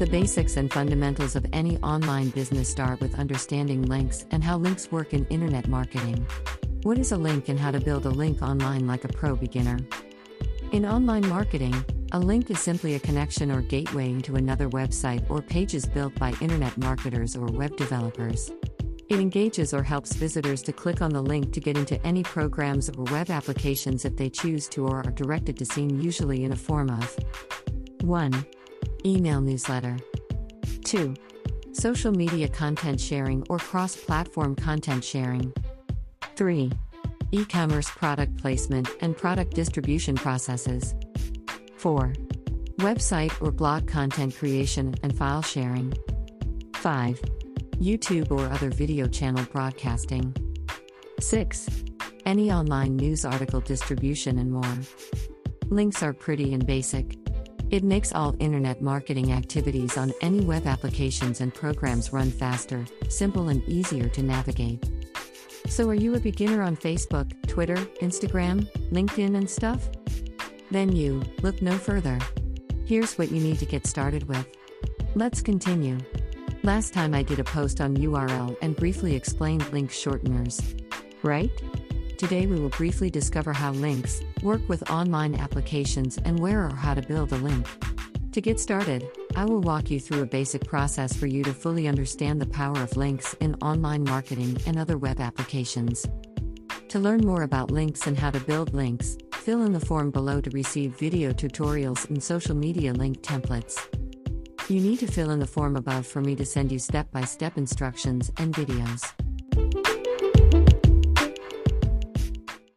The basics and fundamentals of any online business start with understanding links and how links work in internet marketing. What is a link and how to build a link online like a pro beginner? In online marketing, a link is simply a connection or gateway into another website or pages built by internet marketers or web developers. It engages or helps visitors to click on the link to get into any programs or web applications if they choose to or are directed to seen usually in a form of 1. Email newsletter 2. Social media content sharing or cross platform content sharing 3. E commerce product placement and product distribution processes 4. Website or blog content creation and file sharing 5. YouTube or other video channel broadcasting. 6. Any online news article distribution and more. Links are pretty and basic. It makes all internet marketing activities on any web applications and programs run faster, simple, and easier to navigate. So, are you a beginner on Facebook, Twitter, Instagram, LinkedIn, and stuff? Then you, look no further. Here's what you need to get started with. Let's continue. Last time I did a post on URL and briefly explained link shorteners. Right? Today we will briefly discover how links work with online applications and where or how to build a link. To get started, I will walk you through a basic process for you to fully understand the power of links in online marketing and other web applications. To learn more about links and how to build links, fill in the form below to receive video tutorials and social media link templates. You need to fill in the form above for me to send you step by step instructions and videos.